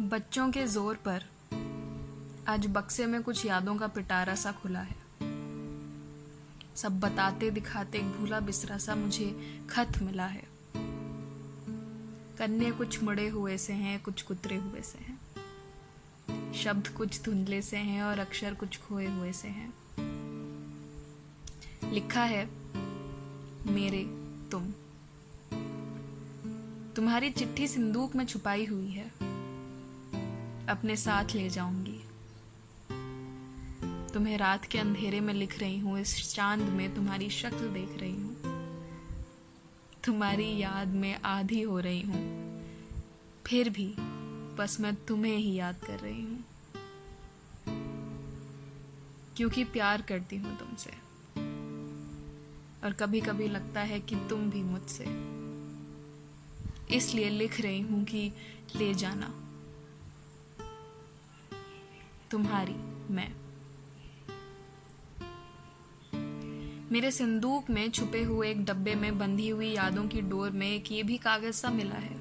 बच्चों के ज़ोर पर आज बक्से में कुछ यादों का पिटारा सा खुला है। सब बताते दिखाते एक भूला बिसरा सा मुझे खत मिला है। कन्ने कुछ मुड़े हुए से हैं, कुछ कुतरे हुए से हैं। शब्द कुछ धुंधले से हैं और अक्षर कुछ खोए हुए से हैं। लिखा है, मेरे तुम। तुम्हारी चिट्ठी सिंदूक में छुपाई हुई है। अपने साथ ले जाऊँगी। तुम्हें रात के अंधेरे में लिख रही हूँ, इस चाँद में तुम्हारी शक्ल देख रही हूँ। तुम्हारी याद में आधी हो रही हूँ। फिर भी बस मैं तुम्हें ही याद कर रही हूँ। क्योंकि प्यार करती हूँ तुमसे। और कभी कभी लगता है कि तुम भी मुझसे। इसलिए लिख रही हूँ कि ले जाना। तुम्हारी, मैं। मेरे संदूक में छुपे हुए एक डब्बे में बंधी हुई यादों की डोर में एक ये भी कागज़ सा मिला है।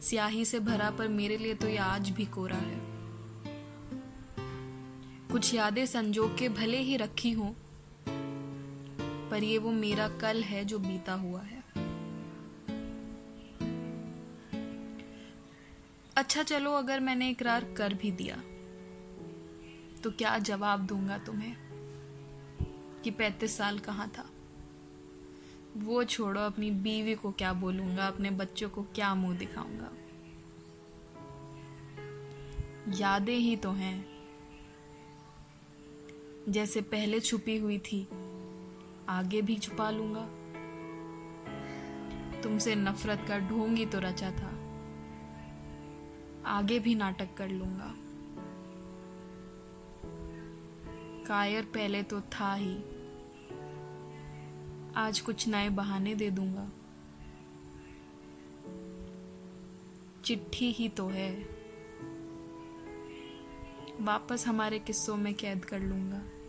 स्याही से भरा पर मेरे लिए तो यह आज भी कोरा है। कुछ यादें संजोग के भले ही रखी हूँ, पर ये वो मेरा कल है जो बीता हुआ है। अच्छा चलो, अगर मैंने इकरार कर भी दिया तो क्या जवाब दूँगा तुम्हें? कि पैतीस साल कहाँ था? वो छोड़ो, अपनी बीवी को क्या बोलूँगा, अपने बच्चों को क्या मुँह दिखाऊँगा? यादें ही तो हैं। जैसे पहले छुपी हुई थी, आगे भी छुपा लूँगा। तुमसे नफरत का ढोंगी तो रचा था। आगे भी नाटक कर लूँगा। कायर पहले तो था ही। आज कुछ नए बहाने दे दूँगा। चिट्ठी ही तो है। वापस हमारे किस्सों में कैद कर लूँगा।